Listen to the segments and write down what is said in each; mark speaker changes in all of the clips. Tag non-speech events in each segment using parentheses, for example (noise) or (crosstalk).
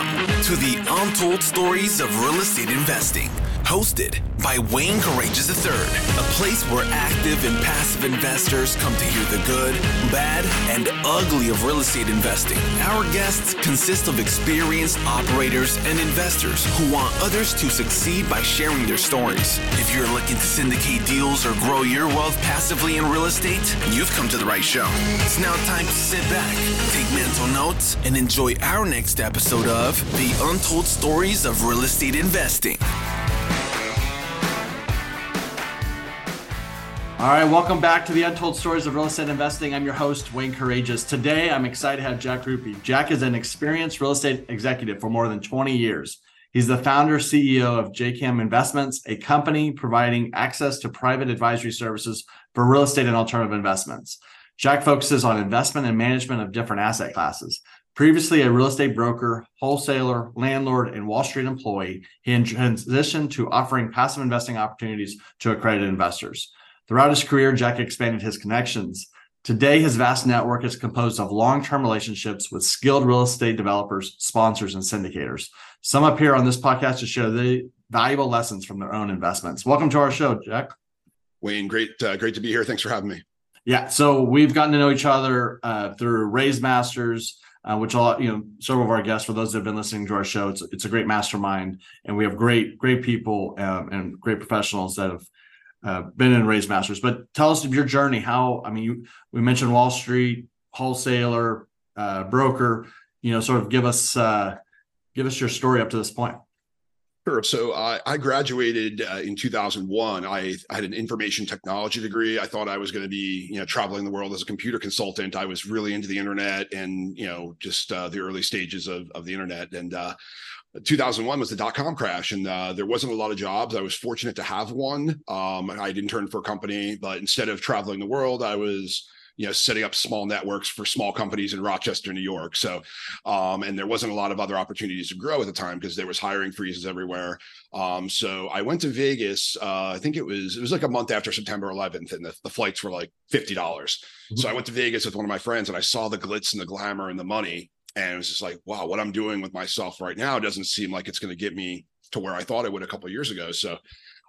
Speaker 1: Welcome to the Untold Stories of Real Estate Investing, hosted by Wayne Courreges III, a place where active and passive investors come to hear the good, bad, and ugly of real estate investing. Our guests consist of experienced operators and investors who want others to succeed by sharing their stories. If you're looking to syndicate deals or grow your wealth passively in real estate, you've come to the right show. It's now time to sit back, take mental notes, and enjoy our next episode of The Untold Stories of Real Estate Investing.
Speaker 2: All right, welcome back to the Untold Stories of Real Estate Investing. I'm your host, Wayne Courreges. Today, I'm excited to have Jack Krupey. Jack is an experienced real estate executive for more than 20 years. He's the founder CEO of JKAM Investments, a company providing access to private advisory services for real estate and alternative investments. Jack focuses on investment and management of different asset classes. Previously a real estate broker, wholesaler, landlord, and Wall Street employee, he transitioned to offering passive investing opportunities to accredited investors. Throughout his career, Jack expanded his connections. Today, his vast network is composed of long term relationships with skilled real estate developers, sponsors, and syndicators. Some appear on this podcast to share the valuable lessons from their own investments. Welcome to our show, Jack.
Speaker 3: Wayne, great, uh, great to be here. Thanks for having me.
Speaker 2: Yeah, so we've gotten to know each other uh, through Raise Masters, uh, which all you know, several of our guests, for those that have been listening to our show, it's it's a great mastermind, and we have great great people um, and great professionals that have uh, been in Raise Masters. But tell us your journey. How I mean, you we mentioned Wall Street wholesaler, uh, broker. You know, sort of give us uh, give us your story up to this point.
Speaker 3: Sure. So I, I graduated uh, in 2001. I, I, had an information technology degree. I thought I was going to be, you know, traveling the world as a computer consultant. I was really into the internet and, you know, just uh, the early stages of, of the internet. And uh, 2001 was the dot com crash, and uh, there wasn't a lot of jobs. I was fortunate to have one. Um, I didn't turn for a company, but instead of traveling the world, I was you know setting up small networks for small companies in rochester new york so um, and there wasn't a lot of other opportunities to grow at the time because there was hiring freezes everywhere um, so i went to vegas uh, i think it was it was like a month after september 11th and the, the flights were like $50 mm-hmm. so i went to vegas with one of my friends and i saw the glitz and the glamour and the money and it was just like wow what i'm doing with myself right now doesn't seem like it's going to get me to where i thought it would a couple years ago. So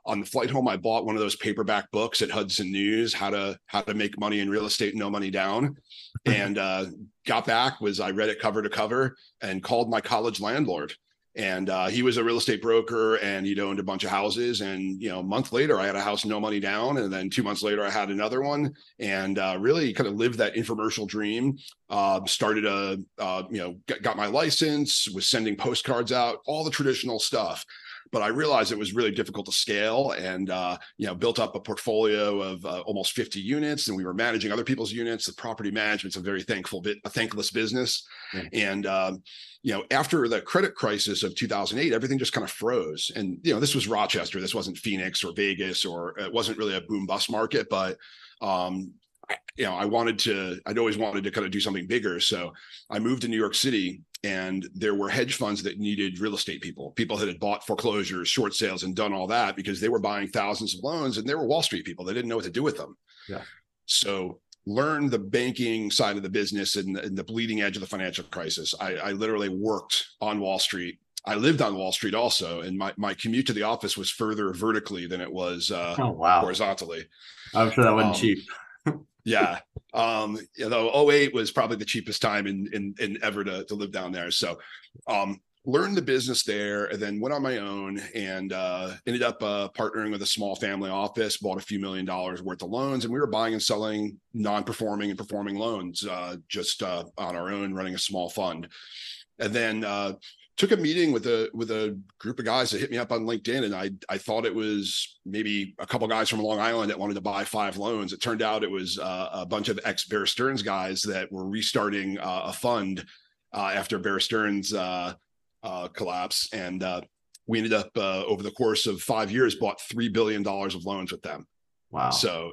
Speaker 3: on the flight home i bought one of those paperback books at hudson news how to how to make money in real estate no money down. (laughs) And uh, got back was i read it cover to cover and called my college landlord and uh, he was a real estate broker and he'd owned a bunch of houses. And you know a month later i had a house no money down. And then two months later i had another one. And uh, really kind of lived that infomercial dream. Uh, started a uh, you know got, got my license was sending postcards out all the traditional stuff but I realized it was really difficult to scale and, uh, you know, built up a portfolio of uh, almost 50 units and we were managing other people's units. The property management's a very thankful bit, a thankless business. Mm-hmm. And, um, you know, after the credit crisis of 2008, everything just kind of froze. And, you know, this was Rochester. This wasn't Phoenix or Vegas, or it wasn't really a boom bust market, but, um, you know, I wanted to, I'd always wanted to kind of do something bigger. So I moved to New York City and there were hedge funds that needed real estate people, people that had bought foreclosures, short sales, and done all that because they were buying thousands of loans and they were Wall Street people. They didn't know what to do with them.
Speaker 2: Yeah.
Speaker 3: So learn the banking side of the business and, and the bleeding edge of the financial crisis. I, I literally worked on Wall Street I lived on Wall Street also, and my, my commute to the office was further vertically than it was uh,
Speaker 2: oh, wow.
Speaker 3: horizontally.
Speaker 2: I'm sure that wasn't um, cheap.
Speaker 3: Yeah. Um, you know, 08 was probably the cheapest time in in, in ever to, to live down there. So um learned the business there and then went on my own and uh, ended up uh, partnering with a small family office bought a few million dollars worth of loans and we were buying and selling non-performing and performing loans uh, just uh, on our own running a small fund and then uh, took a meeting with a with a group of guys that hit me up on LinkedIn, and I I thought it was maybe a couple guys from Long Island that wanted to buy five loans. It turned out it was uh, a bunch of ex Bear Stearns guys that were restarting uh, a fund uh, after Bear Stearns uh, uh, collapse, and uh, we ended up over the course of five years bought three billion dollars of loans with them.
Speaker 2: Wow!
Speaker 3: So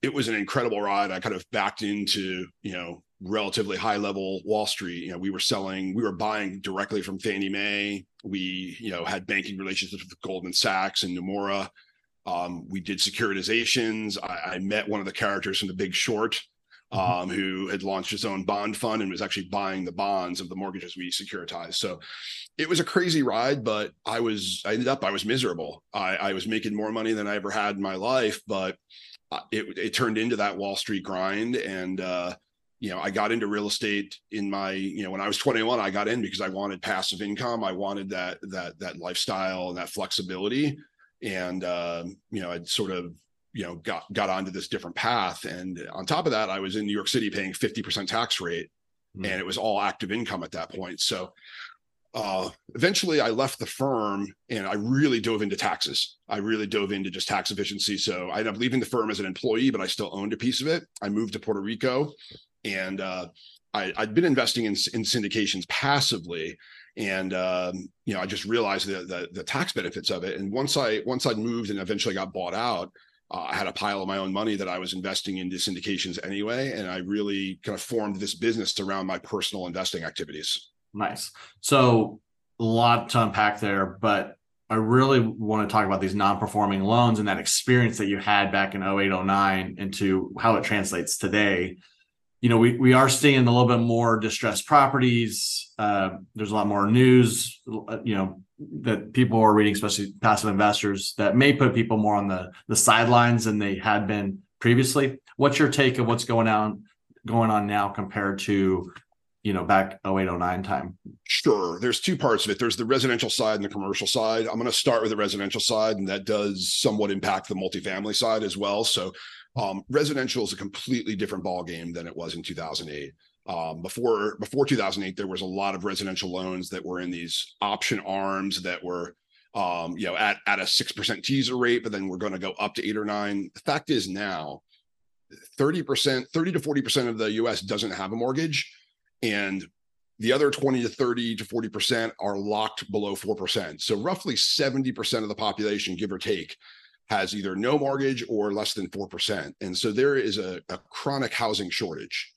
Speaker 3: it was an incredible ride. I kind of backed into you know relatively high level Wall Street. You know, we were selling, we were buying directly from Fannie Mae. We, you know, had banking relationships with Goldman Sachs and Nomura. Um, we did securitizations. I, I, met one of the characters from The Big Short. um, who had launched his own bond fund and was actually buying the bonds of the mortgages we securitized. So it was a crazy ride, but I was, I ended up, I was miserable. I, I was making more money than I ever had in my life, but uh, it, it turned into that Wall Street grind. And, uh, you know, I got into real estate in my, you know, when I was 21, I got in because I wanted passive income. I wanted that, that, that lifestyle and that flexibility. And, uh, you know, I'd sort of you know got got onto this different path and on top of that i was in new york city paying 50% tax rate mm. and it was all active income at that point so uh, eventually i left the firm and i really dove into taxes i really dove into just tax efficiency so i ended up leaving the firm as an employee but i still owned a piece of it i moved to puerto rico and uh, I, had been investing in, in syndications passively and um, you know i just realized the, the, the tax benefits of it and once i once i moved and eventually got bought out uh, I had a pile of my own money that I was investing into syndications anyway, and I really kind of formed this business around my personal investing activities.
Speaker 2: Nice. So a lot to unpack there, but I really want to talk about these non-performing loans and that experience that you had back in 08, 09 into how it translates today. You know, we, we are seeing a little bit more distressed properties. Uh, there's a lot more news, you know, that people are reading, especially passive investors, that may put people more on the the sidelines than they had been previously. What's your take of what's going on going on now compared to you know back 0809 time?
Speaker 3: Sure. There's two parts of it. There's the residential side and the commercial side. I'm going to start with the residential side and that does somewhat impact the multifamily side as well. So um, residential is a completely different ball game than it was in 2008 um, before before 2008 there was a lot of residential loans that were in these option arms that were um, you know at, at a 6% teaser rate but then we're going to go up to 8 or 9 the fact is now 30% 30 to 40% of the us doesn't have a mortgage and the other 20 to 30 to 40% are locked below 4% so roughly 70% of the population give or take has either no mortgage or less than 4% and so there is a, a chronic housing shortage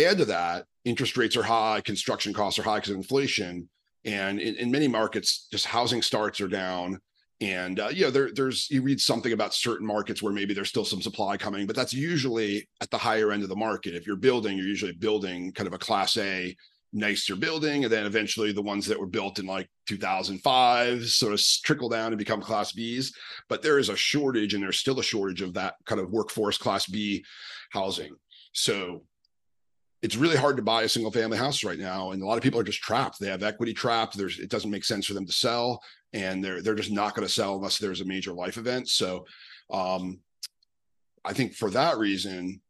Speaker 3: Add to that, interest rates are high, construction costs are high because of inflation, and in, in, many markets, just housing starts are down. And uh, you know, there, there's you read something about certain markets where maybe there's still some supply coming, but that's usually at the higher end of the market. If you're building, you're usually building kind of a class A nicer building, and then eventually the ones that were built in like 2005 sort of trickle down and become class Bs. But there is a shortage, and there's still a shortage of that kind of workforce class B housing. So it's really hard to buy a single family house right now and a lot of people are just trapped they have equity trapped there's it doesn't make sense for them to sell and they're they're just not going to sell unless there's a major life event so um i think for that reason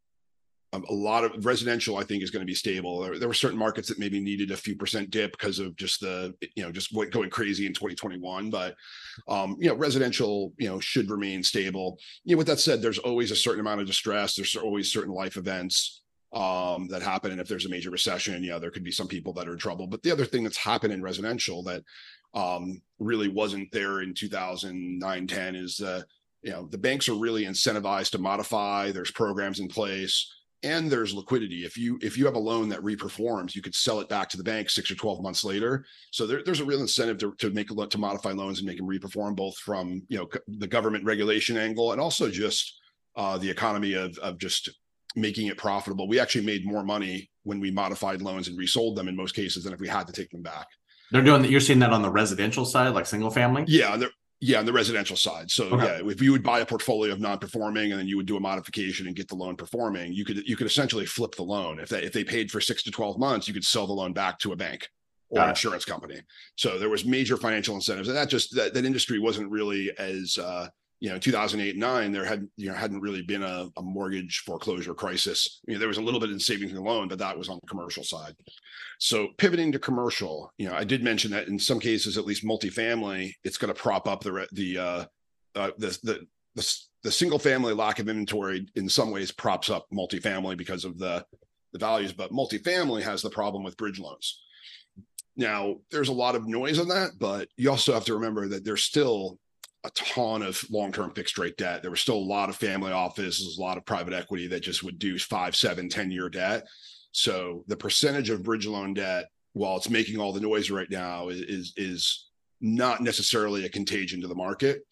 Speaker 3: a lot of residential i think is going to be stable there, there, were certain markets that maybe needed a few percent dip because of just the you know just going crazy in 2021 but um you know residential you know should remain stable you know with that said there's always a certain amount of distress there's always certain life events um, that happen. And if there's a major recession, you know there could be some people that are in trouble. But the other thing that's happened in residential that um, really wasn't there in 2009, 10 is, uh, you know, the banks are really incentivized to modify. There's programs in place and there's liquidity. If you if you have a loan that reperforms, you could sell it back to the bank six or 12 months later. So there, there's a real incentive to, to make a to modify loans and make them reperform both from, you know, the government regulation angle and also just uh, the economy of, of just making it profitable. We actually made more money when we modified loans and resold them in most cases than if we had to take them back.
Speaker 2: They're doing that. You're seeing that on the residential side, like single family.
Speaker 3: Yeah, yeah, on the residential side. So okay. yeah, if you would buy a portfolio of non-performing and then you would do a modification and get the loan performing, you could you could essentially flip the loan. If they if they paid for six to twelve months, you could sell the loan back to a bank or an insurance company. So there was major financial incentives, and that just that, that industry wasn't really as uh, you know 2008 9 there had you know hadn't really been a, a mortgage foreclosure crisis. You know there was a little bit in savings and loan but that was on the commercial side. So pivoting to commercial you know i did mention that in some cases at least multifamily it's going to prop up the the uh, uh the, the the the single family lack of inventory in some ways props up multifamily because of the the values but multifamily has the problem with bridge loans. Now there's a lot of noise on that but you also have to remember that there's still a ton of long-term fixed rate debt. There was still a lot of family offices, a lot of private equity that just would do five, seven, 10 year debt. So the percentage of bridge loan debt, while it's making all the noise right now, is is, is not necessarily a contagion to the market.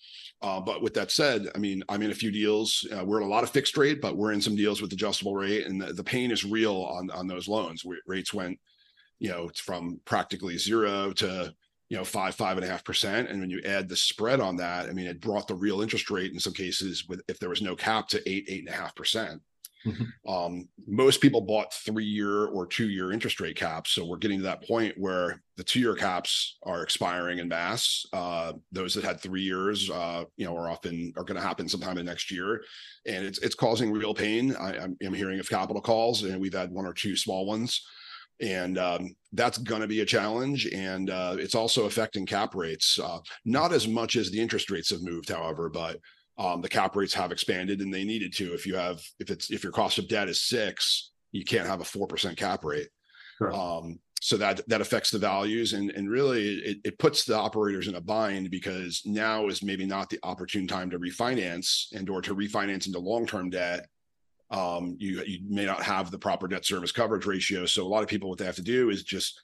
Speaker 3: Uh, but with that said, I mean, I'm in a few deals. Uh, we're in a lot of fixed rate, but we're in some deals with adjustable rate, and the, the pain is real on on those loans. We, rates went, you know, from practically zero to you know five five and a half percent, and when you add the spread on that, I mean, it brought the real interest rate in some cases with if there was no cap to eight eight and a half percent. Mm-hmm. Um, most people bought three year or two year interest rate caps. So we're getting to that point where the two year caps are expiring in mass. Uh, those that had three years, uh, you know, are often are going to happen sometime in next year. And it's, it's causing real pain. I, am hearing of capital calls and we've had one or two small ones and um, that's going to be a challenge and uh, it's also affecting cap rates. Uh, not as much as the interest rates have moved however but um, the cap rates have expanded and they needed to. If you have if it's if your cost of debt is six you can't have a four percent cap rate. Sure. um, so that that affects the values and and really it, it puts the operators in a bind because now is maybe not the opportune time to refinance and or to refinance into long-term debt um, you you may not have the proper debt service coverage ratio so a lot of people what they have to do is just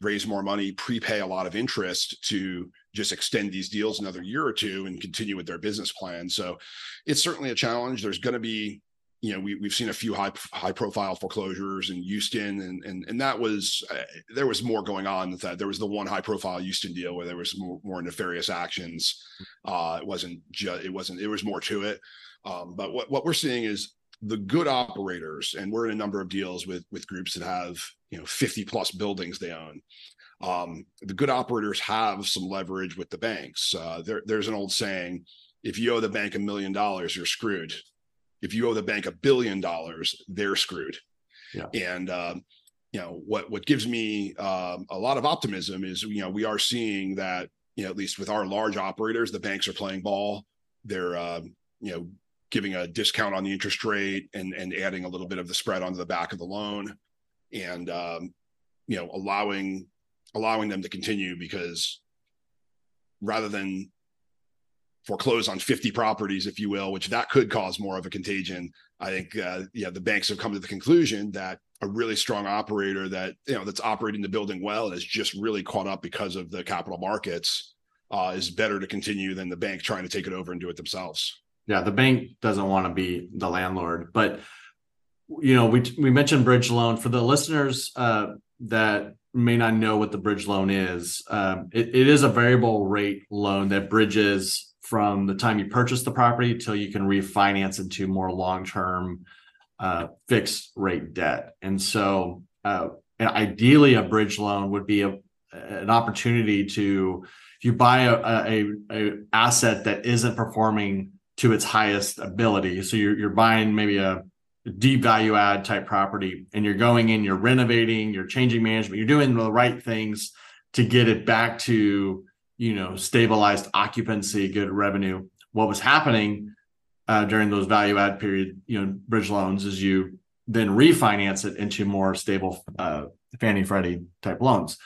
Speaker 3: raise more money, prepay a lot of interest to just extend these deals another year or two and continue with their business plan. So it's certainly a challenge. There's going to be, you know, we, we've seen a few high high profile foreclosures in Houston, and and and that was uh, there was more going on than that. There was the one high profile Houston deal where there was more, more nefarious actions. Uh, it wasn't just it wasn't it was more to it. Um, but what what we're seeing is the good operators, and we're in a number of deals with with groups that have you know 50 plus buildings they own. Um, the good operators have some leverage with the banks. Uh, there, there's an old saying: if you owe the bank a million dollars, you're screwed. If you owe the bank a billion dollars, they're screwed. Yeah. And um, you know what what gives me um, a lot of optimism is you know we are seeing that you know at least with our large operators, the banks are playing ball. They're uh, you know giving a discount on the interest rate and and adding a little bit of the spread onto the back of the loan and um, you know allowing allowing them to continue because rather than foreclose on 50 properties if you will which that could cause more of a contagion i think uh, yeah the banks have come to the conclusion that a really strong operator that you know that's operating the building well and is just really caught up because of the capital markets uh, is better to continue than the bank trying to take it over and do it themselves
Speaker 2: yeah, the bank doesn't want to be the landlord, but you know, we we mentioned bridge loan for the listeners uh, that may not know what the bridge loan is. Um, it, it is a variable rate loan that bridges from the time you purchase the property till you can refinance into more long term uh, fixed rate debt. And so, uh, ideally, a bridge loan would be a, an opportunity to if you buy a, a, a asset that isn't performing to its highest ability. So you're you're buying maybe a deep value add type property and you're going in, you're renovating, you're changing management, you're doing the right things to get it back to, you know, stabilized occupancy, good revenue. What was happening uh, during those value add period, you know, bridge loans is you then refinance it into more stable uh, Fannie Freddie type loans.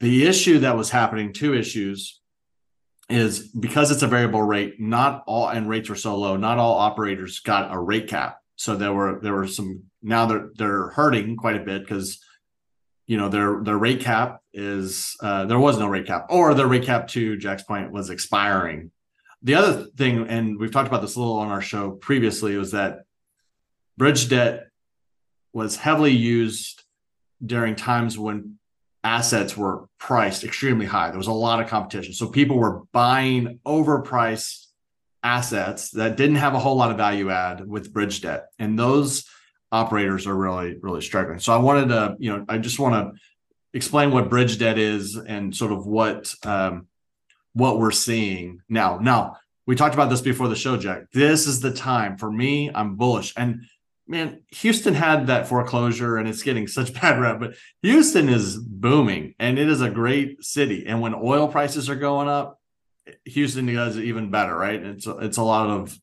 Speaker 2: The issue that was happening, two issues is because it's a variable rate, not all and rates were so low, not all operators got a rate cap. So there were there were some now they're they're hurting quite a bit because you know their their rate cap is uh, there was no rate cap or their rate cap to Jack's point was expiring. The other thing, and we've talked about this a little on our show previously, was that bridge debt was heavily used during times when assets were priced extremely high. There was a lot of competition. So people were buying overpriced assets that didn't have a whole lot of value add with bridge debt. And those operators are really, really struggling. So I wanted to, you know, I just want to explain what bridge debt is and sort of what um, what we're seeing now. Now, we talked about this before the show, Jack. This is the time for me. I'm bullish. And man, Houston had that foreclosure and it's getting such (laughs) bad rep, but Houston is booming and it is a great city. And when oil prices are going up, Houston does even better, right? It's it's a lot of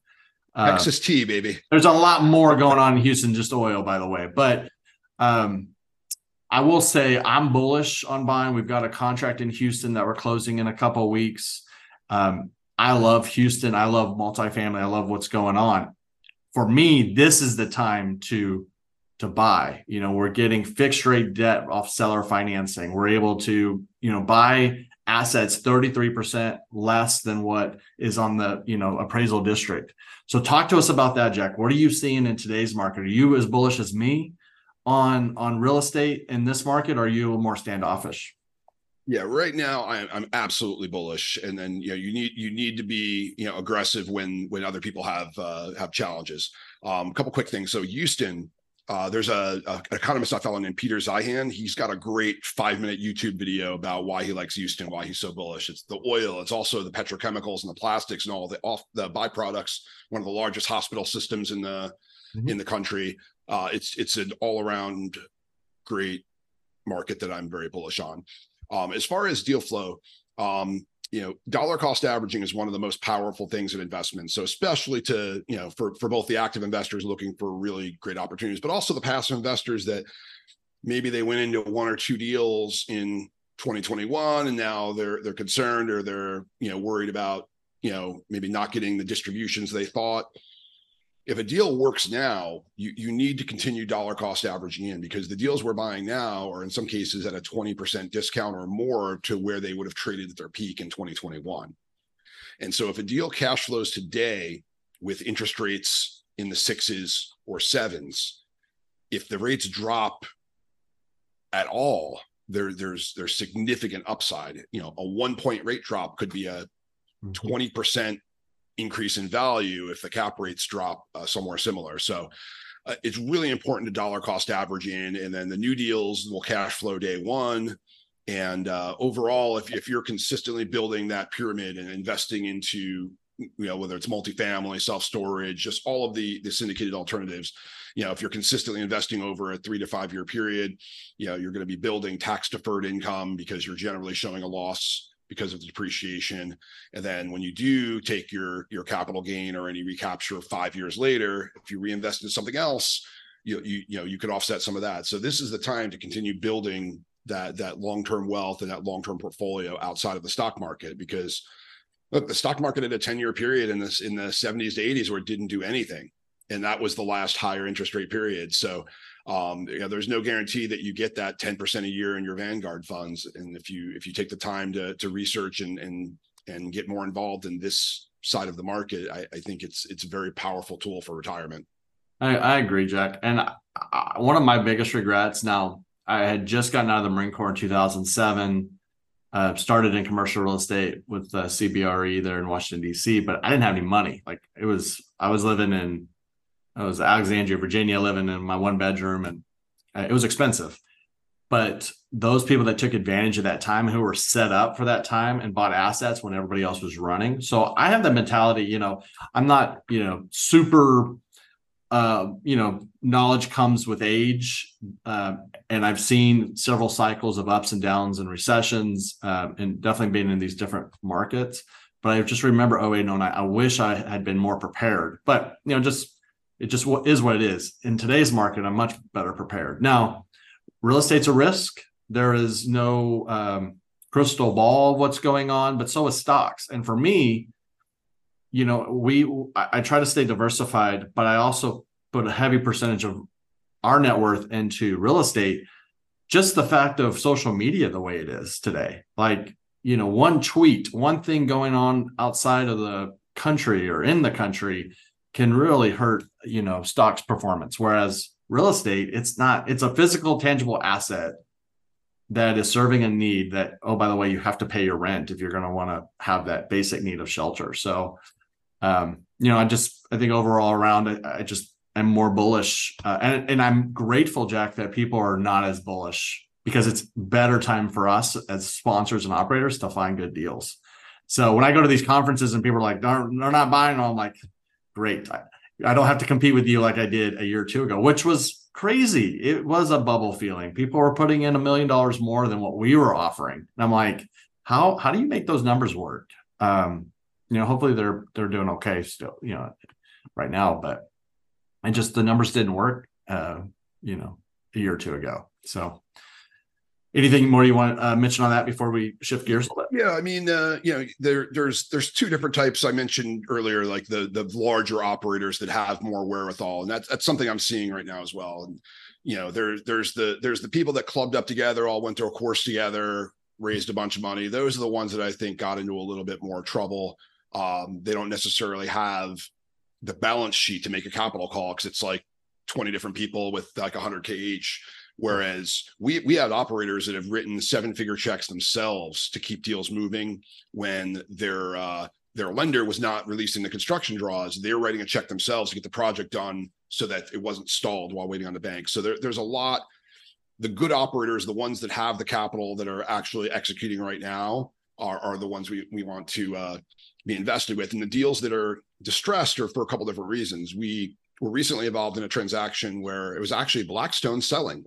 Speaker 3: uh, Texas tea, baby.
Speaker 2: There's a lot more going on in Houston, just oil, by the way. But um, I will say I'm bullish on buying. We've got a contract in Houston that we're closing in a couple weeks. Um, I love Houston. I love multifamily. I love what's going on for me, this is the time to to buy. You know, we're getting fixed rate debt off seller financing. We're able to, you know, buy assets 33% less than what is on the you know appraisal district so talk to us about that jack what are you seeing in today's market are you as bullish as me on on real estate in this market are you more standoffish
Speaker 3: yeah, right now I'm, I'm absolutely bullish, and then you know you need you need to be you know aggressive when when other people have uh, have challenges. Um, a couple quick things. So Houston, uh, there's a, a, economist I follow named Peter Zeihan. He's got a great five minute YouTube video about why he likes Houston, why he's so bullish. It's the oil. It's also the petrochemicals and the plastics and all the off the byproducts. One of the largest hospital systems in the mm-hmm. in the country. Uh, it's it's an all around great market that I'm very bullish on. Um, as far as deal flow, um, you know, dollar cost averaging is one of the most powerful things in investments. So especially to, you know, for, for both the active investors looking for really great opportunities, but also the passive investors that maybe they went into one or two deals in 2021 and now they're they're concerned or they're, you know, worried about, you know, maybe not getting the distributions they thought if a deal works now, you, you need to continue dollar cost averaging in because the deals we're buying now are in some cases at a 20% discount or more to where they would have traded at their peak in 2021. And so if a deal cash flows today with interest rates in the sixes or sevens, if the rates drop at all, there there's there's significant upside. You know, a one point rate drop could be a 20% mm-hmm increase in value if the cap rates drop uh, somewhere similar. So uh, it's really important to dollar cost average in, and then the new deals will cash flow day one. And uh, overall, if, if you're consistently building that pyramid and investing into, you know, whether it's multifamily, self storage, just all of the the syndicated alternatives, you know, if you're consistently investing over a three to five year period, you know, you're going to be building tax deferred income because you're generally showing a loss because of the depreciation. And then when you do take your your capital gain or any recapture five years later, if you reinvest in something else, you you you know you could offset some of that. So this is the time to continue building that that long-term wealth and that long-term portfolio outside of the stock market because look, the stock market at a 10-year period in this in the 70s to 80s where it didn't do anything. And that was the last higher interest rate period. So um, you know, there's no guarantee that you get that 10% a year in your Vanguard funds. And if you if you take the time to to research and and and get more involved in this side of the market, I, I think it's it's a very powerful tool for retirement.
Speaker 2: I, I agree, Jack. And I, one of my biggest regrets now, I had just gotten out of the Marine Corps in 2007. Uh, started in commercial real estate with uh, CBRE there in Washington D.C., but I didn't have any money. Like it was, I was living in I was Alexandria, Virginia, living in my one bedroom, and uh, it was expensive. But those people that took advantage of that time, who were set up for that time and bought assets when everybody else was running. So I have the mentality, you know, I'm not, you know, super, uh, you know, knowledge comes with age, uh, and I've seen several cycles of ups and downs and recessions, uh, and definitely being in these different markets. But I just remember 08, 09. I wish I had been more prepared. But you know, just it just is what it is. In today's market, I'm much better prepared. Now, real estate's a risk. There is no um, crystal ball of what's going on, but so is stocks. And for me, you know, we I, I try to stay diversified, but I also put a heavy percentage of our net worth into real estate. Just the fact of social media the way it is today, like you know, one tweet, one thing going on outside of the country or in the country can really hurt you know stocks performance. Whereas real estate it's not it's a physical tangible asset that is serving a need that oh by the way you have to pay your rent if you're going to want to have that basic need of shelter. So um you know i just i think overall around i, I just am more bullish uh, and, and i'm grateful jack that people are not as bullish because it's better time for us as sponsors and operators to find good deals. So when i go to these conferences and people are like they're, they're not buying i'm like great. I, I don't have to compete with you like I did a year or two ago, which was crazy. It was a bubble feeling. People were putting in a million dollars more than what we were offering. And I'm like, how how do you make those numbers work? Um, you know, hopefully they're they're doing okay still, you know, right now, but I just the numbers didn't work uh, you know, a year or two ago. So anything more you want to uh, mention on that before we shift gears a little
Speaker 3: bit? Yeah, I mean, uh, you know, there there's there's two different types I mentioned earlier, like the the larger operators that have more wherewithal, and that's that's something I'm seeing right now as well. And you know, there's there's the there's the people that clubbed up together, all went through a course together, raised a bunch of money. Those are the ones that I think got into a little bit more trouble. Um, they don't necessarily have the balance sheet to make a capital call because it's like 20 different people with like 100k each. Whereas we we had operators that have written seven figure checks themselves to keep deals moving when their uh, their lender was not releasing the construction draws. They were writing a check themselves to get the project done so that it wasn't stalled while waiting on the bank. So there, there's a lot. The good operators, the ones that have the capital that are actually executing right now, are, are the ones we, we want to uh, be invested with. And the deals that are distressed are for a couple different reasons. We were recently involved in a transaction where it was actually Blackstone selling.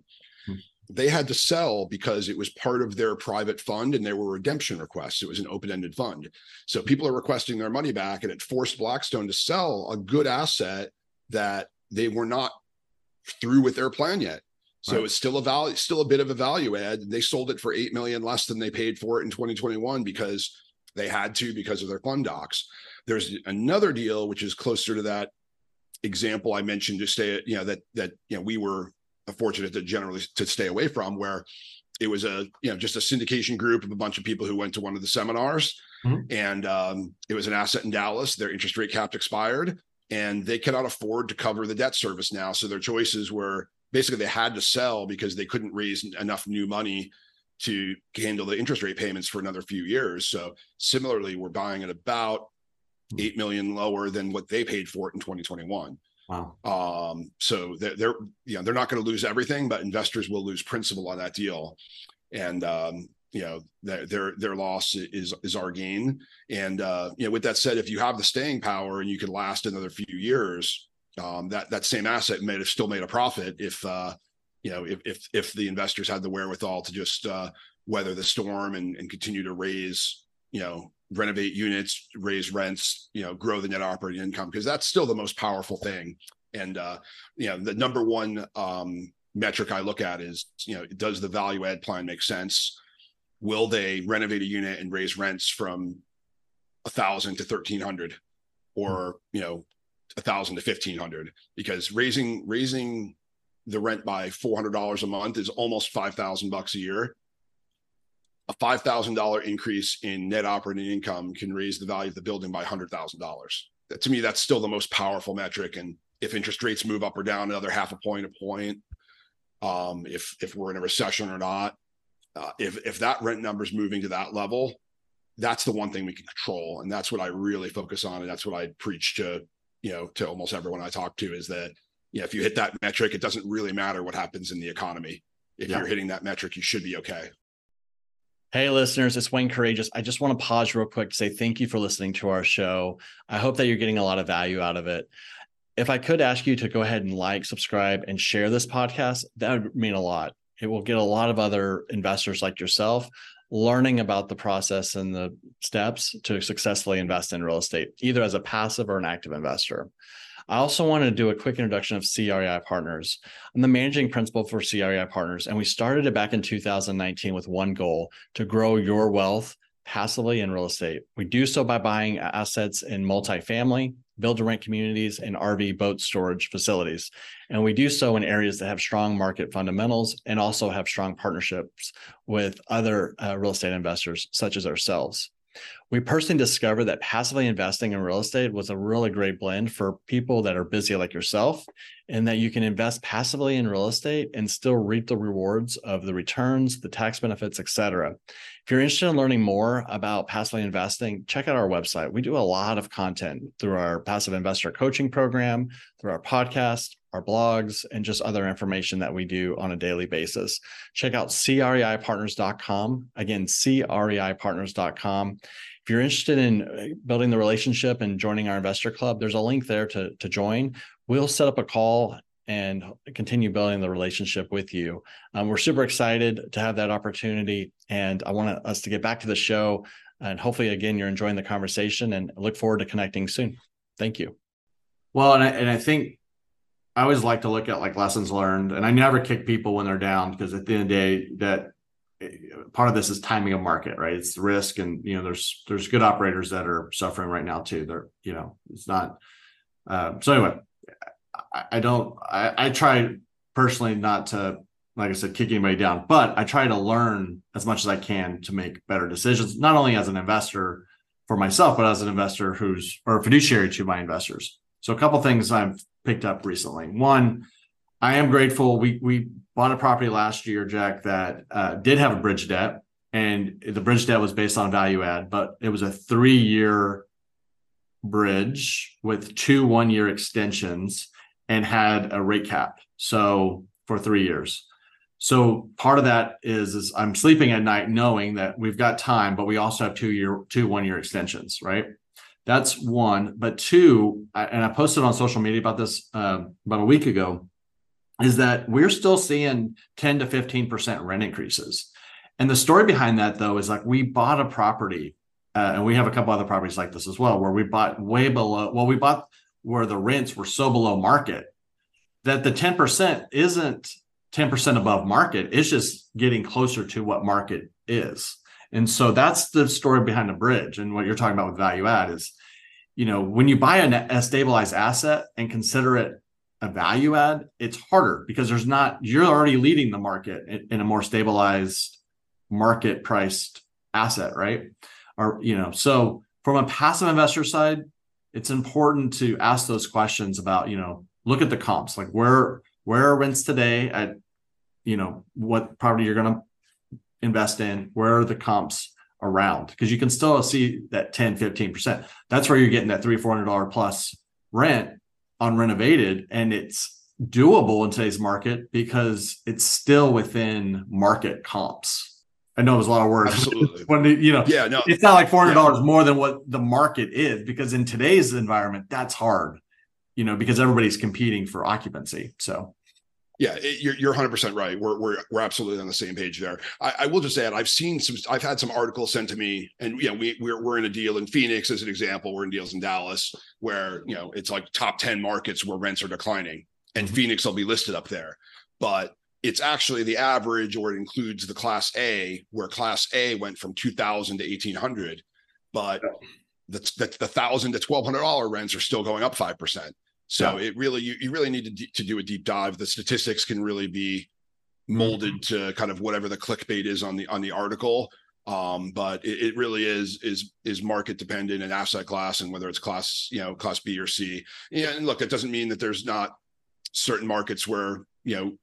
Speaker 3: They had to sell because it was part of their private fund and there were redemption requests. It was an open ended fund. So people are requesting their money back and it forced Blackstone to sell a good asset that they were not through with their plan yet. So right. it's still a value, still a bit of a value add. They sold it for eight million less than they paid for it in 2021 because they had to because of their fund docs. There's another deal which is closer to that example I mentioned to stay, you know, that that you know we were fortunate to generally to stay away from, where it was a you know just a syndication group of a bunch of people who went to one of the seminars, mm-hmm. and um, it was an asset in Dallas. Their interest rate cap expired, and they cannot afford to cover the debt service now. So their choices were basically they had to sell because they couldn't raise enough new money to handle the interest rate payments for another few years. So similarly, we're buying at about hmm. eight million lower than what they paid for it in 2021. Wow. Um, so they're, they're you know they're not going to lose everything, but investors will lose principal on that deal. And um, you know their their their loss is is our gain and uh you know with that said if you have the staying power and you can last another few years um that that same asset may have still made a profit if uh you know if if if the investors had the wherewithal to just uh weather the storm and, and continue to raise you know renovate units raise rents you know grow the net operating income because that's still the most powerful thing. And uh you know the number one um metric i look at is you know does the value add plan make sense? Will they renovate a unit and raise rents from a thousand to thirteen hundred or you know a thousand to fifteen hundred? Because raising raising the rent by four hundred dollars a month is almost five thousand bucks a year. A five thousand dollar increase in net operating income can raise the value of the building by hundred thousand dollars. To me, that's still the most powerful metric. And if interest rates move up or down another half a point, a point, um, if if we're in a recession or not, uh, if if that rent number is moving to that level, that's the one thing we can control, and that's what I really focus on, and that's what I preach to you know to almost everyone I talk to is that you know if you hit that metric, it doesn't really matter what happens in the economy. If yeah. you're hitting that metric, you should be okay.
Speaker 2: Hey, listeners, it's Wayne Courreges. I just want to pause real quick to say thank you for listening to our show. I hope that you're getting a lot of value out of it. If I could ask you to go ahead and like, subscribe, and share this podcast, that would mean a lot it will get a lot of other investors like yourself learning about the process and the steps to successfully invest in real estate, either as a passive or an active investor. I also want to do a quick introduction of CREI Partners. I'm the managing principal for CREI Partners, and we started it back in 2019 with one goal to grow your wealth passively in real estate. We do so by buying assets in multifamily, build to rent communities, and RV boat storage facilities. And we do so in areas that have strong market fundamentals and also have strong partnerships with other uh, real estate investors, such as ourselves. We personally discovered that passively investing in real estate was a really great blend for people that are busy like yourself, and that you can invest passively in real estate and still reap the rewards of the returns, the tax benefits, etc. If you're interested in learning more about passively investing, check out our website. We do a lot of content through our passive investor coaching program, through our podcast, our blogs, and just other information that we do on a daily basis. Check out CREIpartners.com. Again, CREIpartners.com. If you're interested in uh, building the relationship and joining our investor club, there's a link there to, to join. We'll set up a call and continue building the relationship with you. Um, we're super excited to have that opportunity. And I want us to get back to the show. And hopefully, again, you're enjoying the conversation and look forward to connecting soon. Thank you. Well, and I, and I think I always like to look at like lessons learned, and I never kick people when they're down because at the end of the day, that part of this is timing of market, right? It's risk, and you know, there's there's good operators that are suffering right now too. They're you know, it's not. Uh, so anyway, I, I don't. I, I try personally not to like I said, kick anybody down, but I try to learn as much as I can to make better decisions, not only as an investor for myself, but as an investor who's or fiduciary to my investors. So a couple things I've picked up recently. One, I am grateful. We we bought a property last year, Jack, that uh, did have a bridge debt, and the bridge debt was based on value add, but it was a three year bridge with two one year extensions and had a rate cap. So for three years. So part of that is is I'm sleeping at night knowing that we've got time, but we also have two year two one year extensions, right? That's one. But two, and I posted on social media about this uh, about a week ago, is that we're still seeing 10 to 15 percent rent increases. And the story behind that though is like we bought a property, uh, and we have a couple other properties like this as well, where we bought way below. Well, we bought where the rents were so below market that the 10% isn't 10% above market. It's just getting closer to what market is. And so that's the story behind the bridge. And what you're talking about with value add is, you know, when you buy a stabilized asset and consider it a value add, it's harder because there's not, you're already leading the market in, a more stabilized market priced asset, right? Or, you know, so from a passive investor side, it's important to ask those questions about, you know, look at the comps, like where where are rents today at you know what property you're going to invest in where are the comps around because you can still see that 10 15% that's where you're getting that three four hundred dollar plus rent on renovated and it's doable in today's market because it's still within market comps i know it was a lot of words (laughs)
Speaker 3: Absolutely.
Speaker 2: when you know
Speaker 3: Yeah, no,
Speaker 2: it's not like $400 yeah. more than what the market is because in today's environment that's hard you know because everybody's competing for occupancy so
Speaker 3: yeah, it, you're you're 100 percent right. We're we're we're absolutely on the same page there. I, I, will just add, I've seen some. I've had some articles sent to me, and you know, we we're we're in a deal in Phoenix as an example. We're in deals in Dallas where you know it's like top 10 markets where rents are declining, and mm-hmm. Phoenix will be listed up there, but it's actually the average, or it includes the Class A, where Class A went from 2,000 to 1,800, but the the, the thousand to 1,200 dollar rents are still going up five percent. So yeah. it really you, you really need to, d- to do a deep dive. The statistics can really be molded mm-hmm. to kind of whatever the clickbait is on the on the article. Um, but it, it, really is is is market dependent and asset class and whether it's class you know class B or C. Yeah, and look, it doesn't mean that there's not certain markets where you know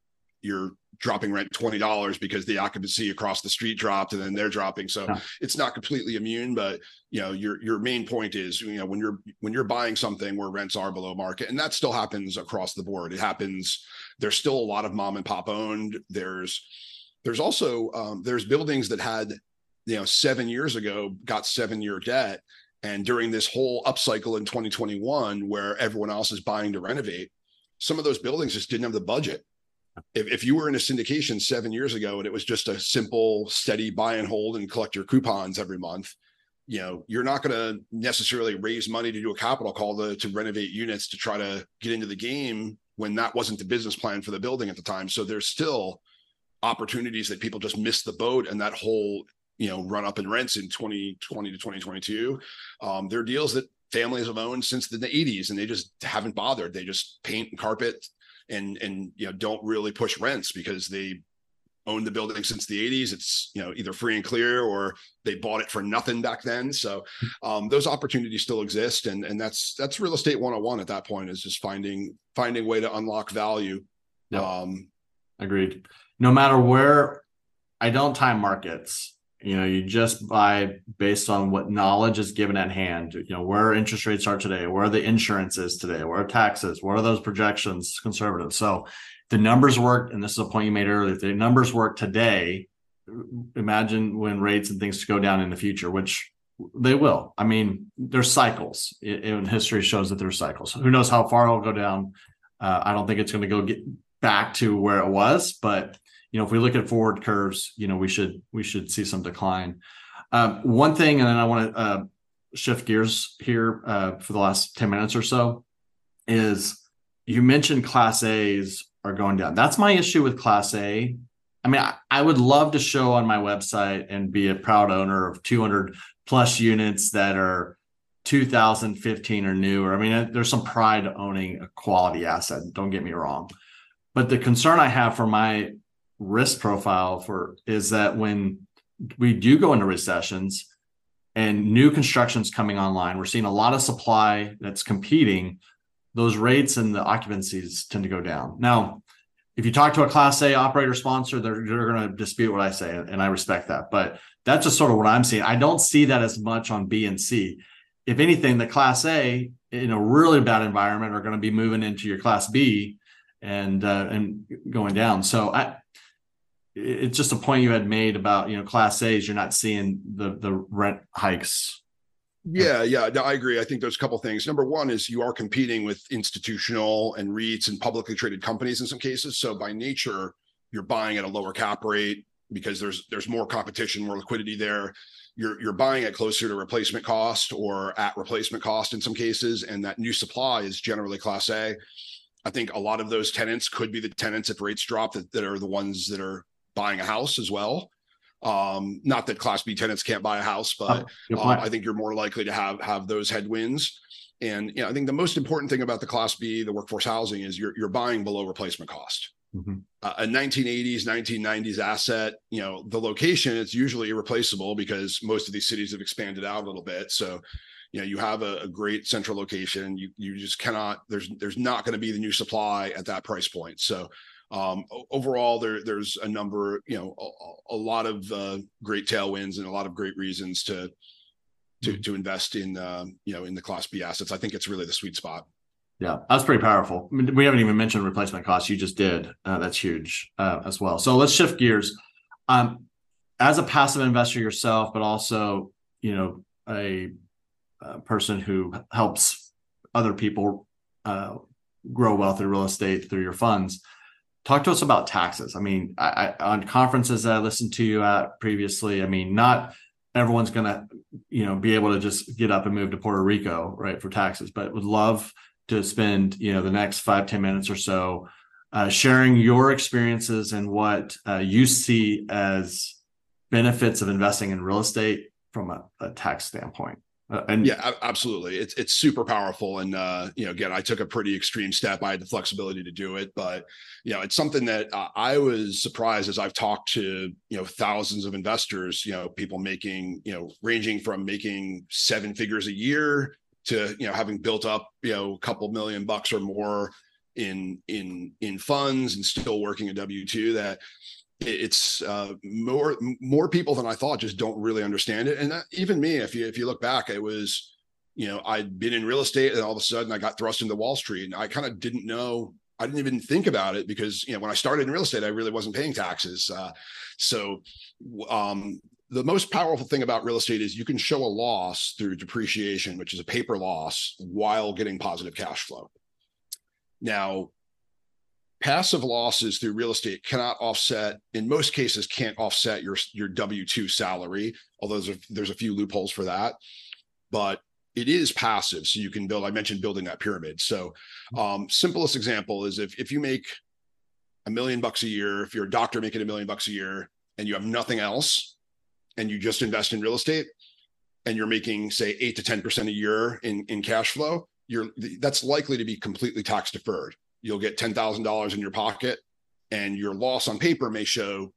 Speaker 3: you're dropping rent $20 because the occupancy across the street dropped and then they're dropping. So yeah. it's not completely immune but you know your your main point is you know when you're when you're buying something where rents are below market and that still happens across the board. It happens there's still a lot of mom and pop owned. There's there's also um, there's buildings that had you know 7 years ago got 7 year debt. And during this whole upcycle in 2021 where everyone else is buying to renovate some of those buildings just didn't have the budget if, if you were in a syndication seven years ago and it was just a simple steady buy and hold and collect your coupons every month you know you're not going to necessarily raise money to do a capital call to, to renovate units to try to get into the game when that wasn't the business plan for the building at the time. So there's still opportunities that people just missed the boat and that whole you know run up in rents in 2020 to 2022 um, there are deals that families have owned since the 80s and they just haven't bothered. They just paint and carpet and and you know don't really push rents because they own the building since the 80s it's you know either free and clear or they bought it for nothing back then. So um, those opportunities still exist. And and that's that's real estate 101 at that point is just finding finding a way to unlock value.
Speaker 2: Yep. um agreed. No matter where i don't time markets you know you just buy based on what knowledge is given at hand you know where interest rates are today where the insurance is today where taxes what are those projections conservative so the numbers work and this is a point you made earlier if the numbers work today. Imagine when rates and things go down in the future which they will. I mean there's cycles. In history shows that there's cycles. Who knows how far it'll go down? Uh, i don't think it's going to go get back to where it was but you know if we look at forward curves you know we should we should see some decline. Um, one thing and then i want to uh, shift gears here uh, for the last 10 minutes or so is you mentioned class a's are going down. That's my issue with class a. I mean I, I would love to show on my website and be a proud owner of 200 plus units that are 2015 or newer. I mean there's some pride owning a quality asset don't get me wrong. But the concern i have for my risk profile for is that when we do go into recessions and new construction's coming online, we're seeing a lot of supply that's competing. Those rates and the occupancies tend to go down. Now, if you talk to a class A operator sponsor, they're, they're going to dispute what I say, and I respect that. But that's just sort of what I'm seeing. I don't see that as much on B and C. If anything, the class A in a really bad environment are going to be moving into your class B and uh, and going down. So I it's just a point you had made about you know class A's you're not seeing the the rent hikes.
Speaker 3: Yeah, yeah, no, I agree. I think there's a couple things. Number one is you are competing with institutional and REITs and publicly traded companies in some cases. So by nature, you're buying at a lower cap rate because there's there's more competition, more liquidity there. You're you're buying it closer to replacement cost or at replacement cost in some cases, and that new supply is generally class A. I think a lot of those tenants could be the tenants if rates drop that, that are the ones that are buying a house as well. Um, not that Class B tenants can't buy a house, but uh, I think you're more likely to have have those headwinds. And you know, I think the most important thing about the Class B, the workforce housing, is you're you're buying below replacement cost. Mm-hmm. Uh, a 1980s, 1990s asset, you know, the location it's usually irreplaceable because most of these cities have expanded out a little bit. So, you know, you have a, a great central location. You you just cannot. There's there's not going to be the new supply at that price point. So, um, overall, there there's a number, you know, a, a lot of uh, great tailwinds and a lot of great reasons to to mm-hmm. to invest in um, you know in the Class B assets. I think it's really the sweet spot.
Speaker 2: Yeah, that's pretty powerful. I mean, we haven't even mentioned replacement costs. You just did. Uh, that's huge uh, as well. So let's shift gears. Um, as a passive investor yourself, but also you know a, a person who helps other people uh, grow wealth in real estate through your funds talk to us about taxes. I mean, I, I, on conferences that I listened to you at previously, I mean, not everyone's going to, you know, be able to just get up and move to Puerto Rico, right, for taxes, but would love to spend, you know, the next five ten minutes or so uh, sharing your experiences and what uh, you see as benefits of investing in real estate from a, a tax standpoint.
Speaker 3: Uh, and yeah, absolutely. It's it's super powerful. And uh, you know, again, I took a pretty extreme step. I had the flexibility to do it, but you know, it's something that uh, I was surprised as I've talked to you know thousands of investors. You know, people making you know ranging from making seven figures a year to you know having built up you know a couple million bucks or more in in in funds and still working a W two. That it's uh, more more people than I thought just don't really understand it. And that, even me, if you if you look back, it was you know I'd been in real estate and all of a sudden I got thrust into Wall Street and I kind of didn't know. I didn't even think about it because you know when I started in real estate, I really wasn't paying taxes. Uh, so um, the most powerful thing about real estate is you can show a loss through depreciation, which is a paper loss, while getting positive cash flow. Now, passive losses through real estate cannot offset in most cases can't offset your your w2 salary although there's a, there's a few loopholes for that. But it is passive so you can build i mentioned building that pyramid. So um, simplest example is if if you make a million bucks a year if you're a doctor making a million bucks a year and you have nothing else and you just invest in real estate and you're making say 8 to 10% a year in in cash flow you're that's likely to be completely tax deferred you'll get $10,000 in your pocket and your loss on paper may show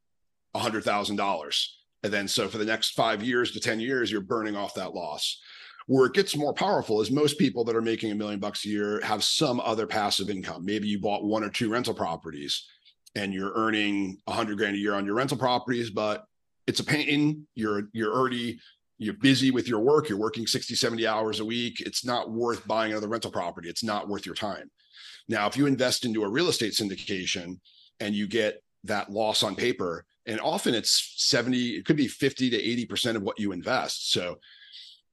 Speaker 3: $100,000. And then so for the next 5 years to 10 years you're burning off that loss. Where it gets more powerful is most people that are making a million bucks a year have some other passive income. Maybe you bought one or two rental properties and you're earning 100 grand a year on your rental properties, but it's a pain. You're you're already you're busy with your work. You're working 60, 70 hours a week. It's not worth buying another rental property. It's not worth your time. Now, if you invest into a real estate syndication and you get that loss on paper, and often it's 70, it could be 50 to 80% of what you invest. So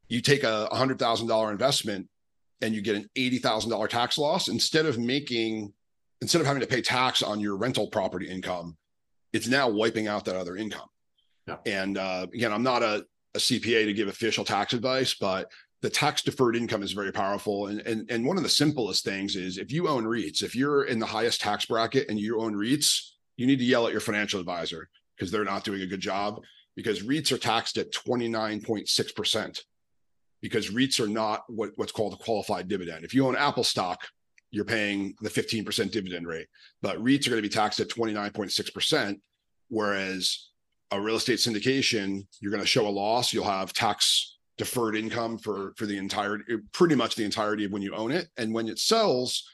Speaker 3: you take a $100,000 investment and you get an $80,000 tax loss instead of making, instead of having to pay tax on your rental property income, it's now wiping out that other income. Yeah. And uh, again, I'm not a, a CPA to give official tax advice, but the tax deferred income is very powerful. And, and, and one of the simplest things is if you own REITs, if you're in the highest tax bracket and you own REITs, you need to yell at your financial advisor because they're not doing a good job because REITs are taxed at 29.6% because REITs are not what, what's called a qualified dividend. If you own Apple stock, you're paying the 15% dividend rate, but REITs are going to be taxed at 29.6%. Whereas a real estate syndication, you're going to show a loss. You'll have tax deferred income for for the entire pretty much the entirety of when you own it. And when it sells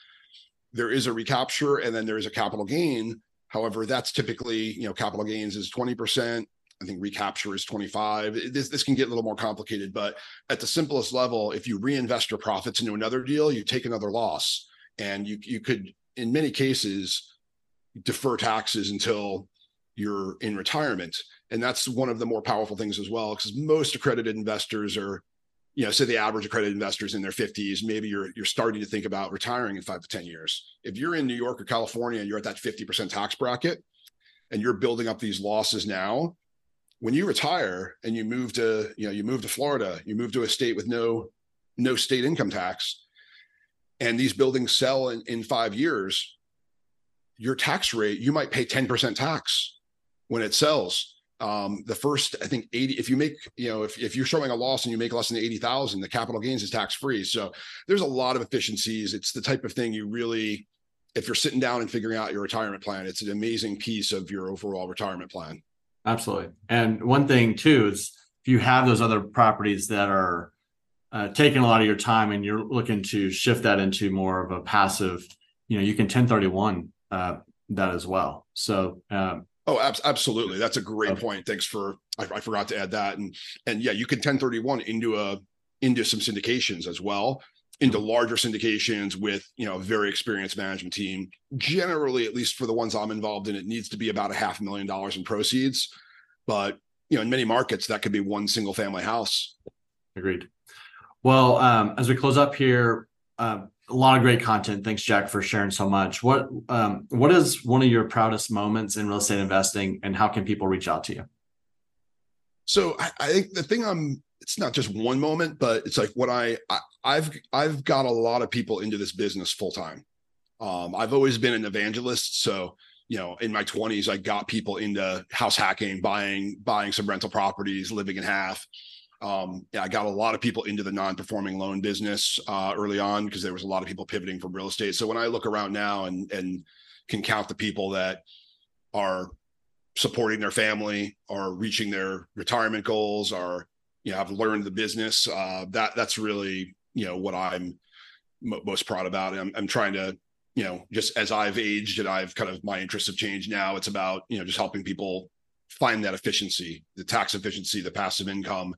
Speaker 3: there is a recapture and then there is a capital gain. However that's typically you know capital gains is 20% i think recapture is 25 this, this can get a little more complicated but at the simplest level if you reinvest your profits into another deal you take another loss. And you you could in many cases defer taxes until you're in retirement. And that's one of the more powerful things as well because most accredited investors are you know say the average accredited investors in their 50s maybe you're you're starting to think about retiring in 5 to 10 years. If you're in new york or california and you're at that 50% tax bracket and you're building up these losses now when you retire and you move to you know you move to florida you move to a state with no no state income tax and these buildings sell in, in five years your tax rate you might pay 10% tax when it sells um, the first i think 80 if you make you know if, if you're showing a loss and you make less than 80000 the capital gains is tax free so there's a lot of efficiencies. It's the type of thing you really if you're sitting down and figuring out your retirement plan it's an amazing piece of your overall retirement plan.
Speaker 2: Absolutely. And one thing too is if you have those other properties that are uh, taking a lot of your time and you're looking to shift that into more of a passive you know you can 1031 uh, that as well. So um,
Speaker 3: Oh, ab- absolutely. That's a great okay. point. Thanks for I, I, forgot to add that. And and yeah, you can 1031 into a into some syndications as well, into larger syndications with you know a very experienced management team. Generally, at least for the ones I'm involved in, it needs to be about a half million dollars in proceeds. But you know, in many markets, that could be one single family house.
Speaker 2: Agreed. Well, um, as we close up here, uh, a lot of great content. Thanks, Jack, for sharing so much. What um, what is one of your proudest moments in real estate investing, and how can people reach out to you?
Speaker 3: So I, I think the thing I'm it's not just one moment, but it's like what I, I have I've got a lot of people into this business full time. Um, I've always been an evangelist, so you know, in my 20s, I got people into house hacking, buying buying some rental properties, living in half um, yeah, I got a lot of people into the non-performing loan business uh, early on because there was a lot of people pivoting from real estate. So when I look around now and and can count the people that are supporting their family, are reaching their retirement goals, are you know have learned the business, uh, that that's really you know what I'm m- most proud about. I'm, I'm trying to you know just as I've aged and I've kind of my interests have changed now. It's about you know just helping people find that efficiency, the tax efficiency, the passive income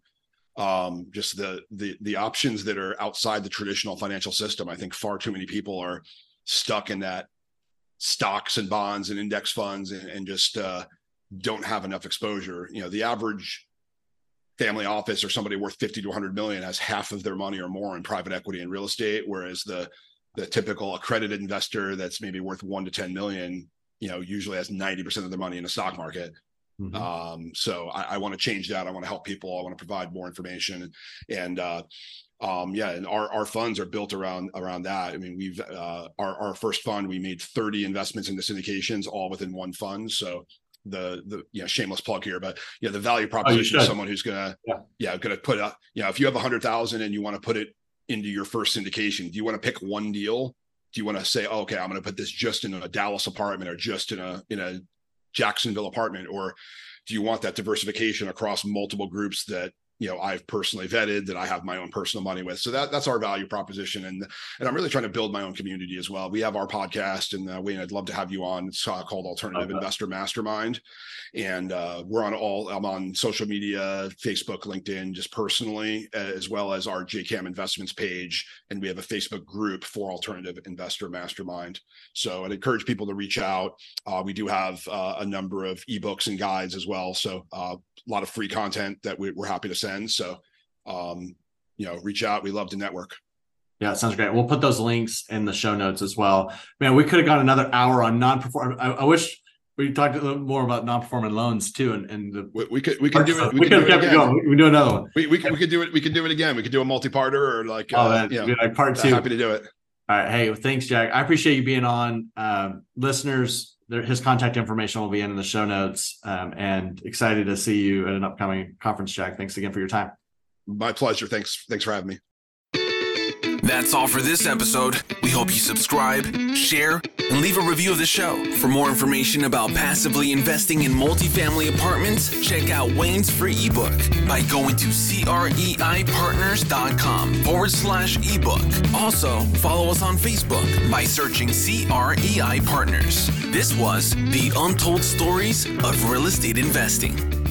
Speaker 3: um, just the the the options that are outside the traditional financial system. I think far too many people are stuck in that stocks and bonds and index funds and, and just uh, don't have enough exposure. You know, the average family office or somebody worth 50 to 100 million has half of their money or more in private equity and real estate, whereas the the typical accredited investor that's maybe worth one to 10 million, you know, usually has 90% of their money in the stock market. Mm-hmm. Um, so I, I want to change that. I want to help people. I want to provide more information, and uh, um, yeah, and our our funds are built around around that. I mean, we've uh, our our first fund we made 30 investments in into syndications, all within one fund. So the the you know shameless plug here, but yeah, the value oh, proposition oh, someone who's gonna yeah, yeah gonna put up you know if you have a hundred thousand and you want to put it into your first syndication, do you want to pick one deal? Do you want to say, oh, okay, I'm going to put this just in a Dallas apartment or just in a in a Jacksonville apartment, or do you want that diversification across multiple groups that you know I've personally vetted that I have my own personal money with. So that that's our value proposition, and and I'm really trying to build my own community as well. We have our podcast, and uh, Wayne, I'd love to have you on. It's uh, called Alternative okay. Investor Mastermind, and uh, we're on all. I'm on social media, Facebook, LinkedIn, just personally, as well as our JKAM Investments page, and we have a Facebook group for Alternative Investor Mastermind. So I'd encourage people to reach out. Uh, we do have uh, a number of ebooks and guides as well. So uh, a lot of free content that we, are happy to send. So, um, you know, reach out. We love to network.
Speaker 2: Yeah, sounds great. We'll put those links in the show notes as well. Man, we could have got another hour on non-performing. I, I wish we talked a little more about non-performing loans too, and, and the
Speaker 3: we, we could we can do it.
Speaker 2: We, we could have kept it going. We, do another one.
Speaker 3: We we can we could do it. We could do it again. We could do a multi-parter or like oh, uh, you know,
Speaker 2: like part two.
Speaker 3: Happy to do it.
Speaker 2: All right. Hey, thanks, Jack. I appreciate you being on. Um, listeners, there, his contact information will be in the show notes. Um, and excited to see you at an upcoming conference, Jack. Thanks again for your time.
Speaker 3: My pleasure. Thanks. Thanks for having me.
Speaker 1: That's all for this episode. We hope you subscribe, share, and leave a review of the show. For more information about passively investing in multifamily apartments, check out Wayne's free ebook by going to creipartners.com forward slash ebook. Also, follow us on Facebook by searching CREI Partners. This was the Untold Stories of Real Estate Investing.